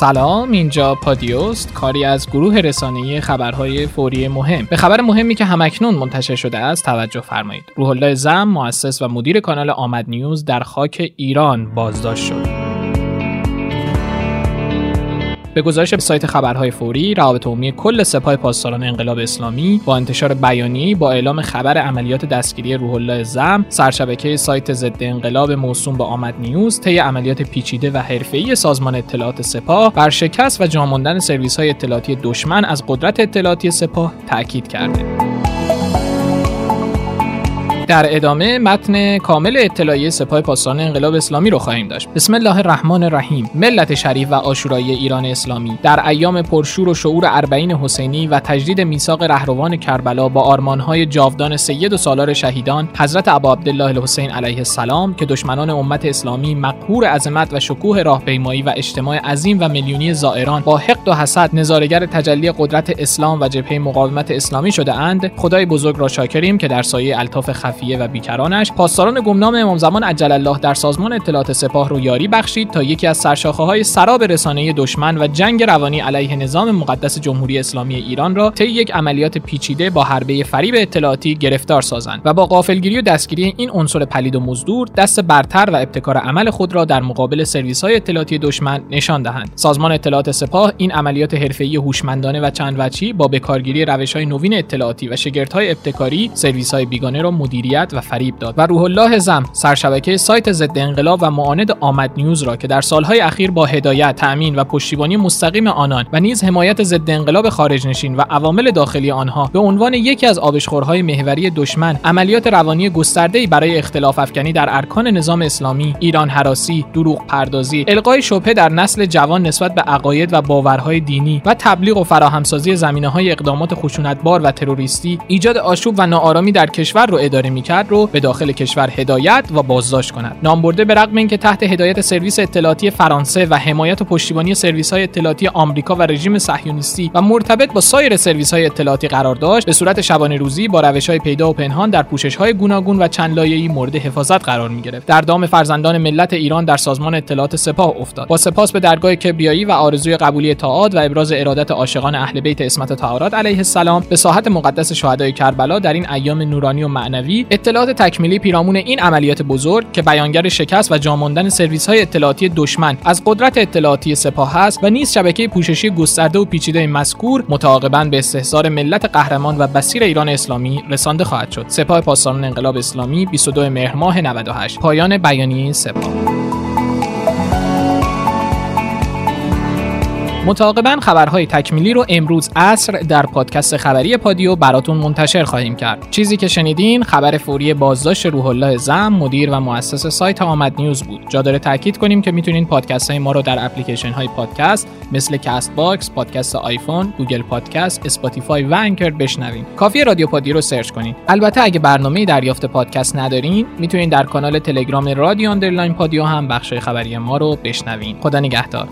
سلام اینجا پادیوست کاری از گروه رسانه‌ای خبرهای فوری مهم. به خبر مهمی که همکنون منتشر شده است توجه فرمایید. روح الله زم مؤسس و مدیر کانال آمد نیوز در خاک ایران بازداشت شد. به گزارش سایت خبرهای فوری روابط عمومی کل سپاه پاسداران انقلاب اسلامی با انتشار بیانیه‌ای با اعلام خبر عملیات دستگیری روح الله زم سرشبکه سایت ضد انقلاب موسوم به آمد نیوز طی عملیات پیچیده و حرفه‌ای سازمان اطلاعات سپاه بر شکست و جاماندن سرویس‌های اطلاعاتی دشمن از قدرت اطلاعاتی سپاه تاکید کرده. در ادامه متن کامل اطلاعیه سپاه پاسداران انقلاب اسلامی رو خواهیم داشت. بسم الله الرحمن الرحیم. ملت شریف و آشورایی ایران اسلامی. در ایام پرشور و شعور اربعین حسینی و تجدید میثاق رهروان کربلا با آرمانهای جاودان سید و سالار شهیدان حضرت ابا عبدالله الحسین علیه السلام که دشمنان امت اسلامی مقهور عظمت و شکوه راهپیمایی و اجتماع عظیم و میلیونی زائران با حقد و حسد نظارگر تجلی قدرت اسلام و جبهه مقاومت اسلامی شده اند خدای بزرگ را شاکریم که در سایه الطاف خفیه و بیکرانش پاسداران گمنام امام زمان عجل الله در سازمان اطلاعات سپاه رو یاری بخشید تا یکی از سرشاخه های سراب رسانه دشمن و جنگ روانی علیه نظام مقدس جمهوری اسلامی ایران را طی یک عملیات پیچیده با حربه فریب اطلاعاتی گرفتار سازند و با غافلگیری و دستگیری این عنصر پلید و مزدور دست برتر و ابتکار عمل خود را در مقابل سرویس های اطلاعاتی دشمن نشان دهند. سازمان اطلاعات سپاه این عملیات حرفه‌ای هوشمندانه و چند وجهی با بکارگیری روش‌های نوین اطلاعاتی و شگردهای ابتکاری سرویس‌های بیگانه را مدیریت و فریب داد و روح الله زم سرشبکه سایت ضد انقلاب و معاند آمد نیوز را که در سالهای اخیر با هدایت تأمین و پشتیبانی مستقیم آنان و نیز حمایت ضد انقلاب خارج نشین و عوامل داخلی آنها به عنوان یکی از آبشخورهای محوری دشمن عملیات روانی گسترده‌ای برای اختلاف افکنی در ارکان نظام اسلامی ایران حراسی دروغ پردازی القای شبهه در نسل جوان نسبت به عقاید و باورهای دینی و تبلیغ و فراهمسازی زمینه‌های اقدامات خشونتبار و تروریستی ایجاد آشوب و ناآرامی در کشور رو اداره می‌کرد رو به داخل کشور هدایت و بازداشت کند. نامبرده به رغم اینکه تحت هدایت سرویس اطلاعاتی فرانسه و حمایت و پشتیبانی سرویس های اطلاعاتی آمریکا و رژیم صهیونیستی و مرتبط با سایر سرویس های اطلاعاتی قرار داشت به صورت شبانه روزی با روش های پیدا و پنهان در پوشش های گوناگون و چند لایه‌ای مورد حفاظت قرار می گرفت در دام فرزندان ملت ایران در سازمان اطلاعات سپاه افتاد. با سپاس به درگاه کبریایی و آرزوی قبولی تاعاد و ابراز ارادت عاشقان اهل بیت اسمت طهارات علیه السلام به ساحت مقدس شهدای کربلا در این ایام نورانی و معنوی اطلاعات تکمیلی پیرامون این عملیات بزرگ که بیانگر شکست و جاماندن سرویس های اطلاعاتی دشمن از قدرت اطلاعاتی سپاه است و نیز شبکه پوششی گسترده و پیچیده مذکور متعاقبا به استحضار ملت قهرمان و بسیر ایران اسلامی رسانده خواهد شد. سپاه پاسداران انقلاب اسلامی 22 مهر ماه 98 پایان بیانیه سپاه. متعاقبا خبرهای تکمیلی رو امروز عصر در پادکست خبری پادیو براتون منتشر خواهیم کرد. چیزی که شنیدین خبر فوری بازداشت روح الله زم مدیر و مؤسس سایت آمد نیوز بود. جا داره تاکید کنیم که می‌تونین پادکست های ما رو در اپلیکیشن های پادکست مثل Castbox پادکست آیفون Google Podcast Spotify و Anchor بشنوین. کافیه رادیو پادیو رو search کنین. البته اگه برنامه دریافت پادکست ندارین می‌تونین در کانال تلگرام رادیو underline پادیو هم بخش خبری ما رو بشنوین. خدا نگهدار.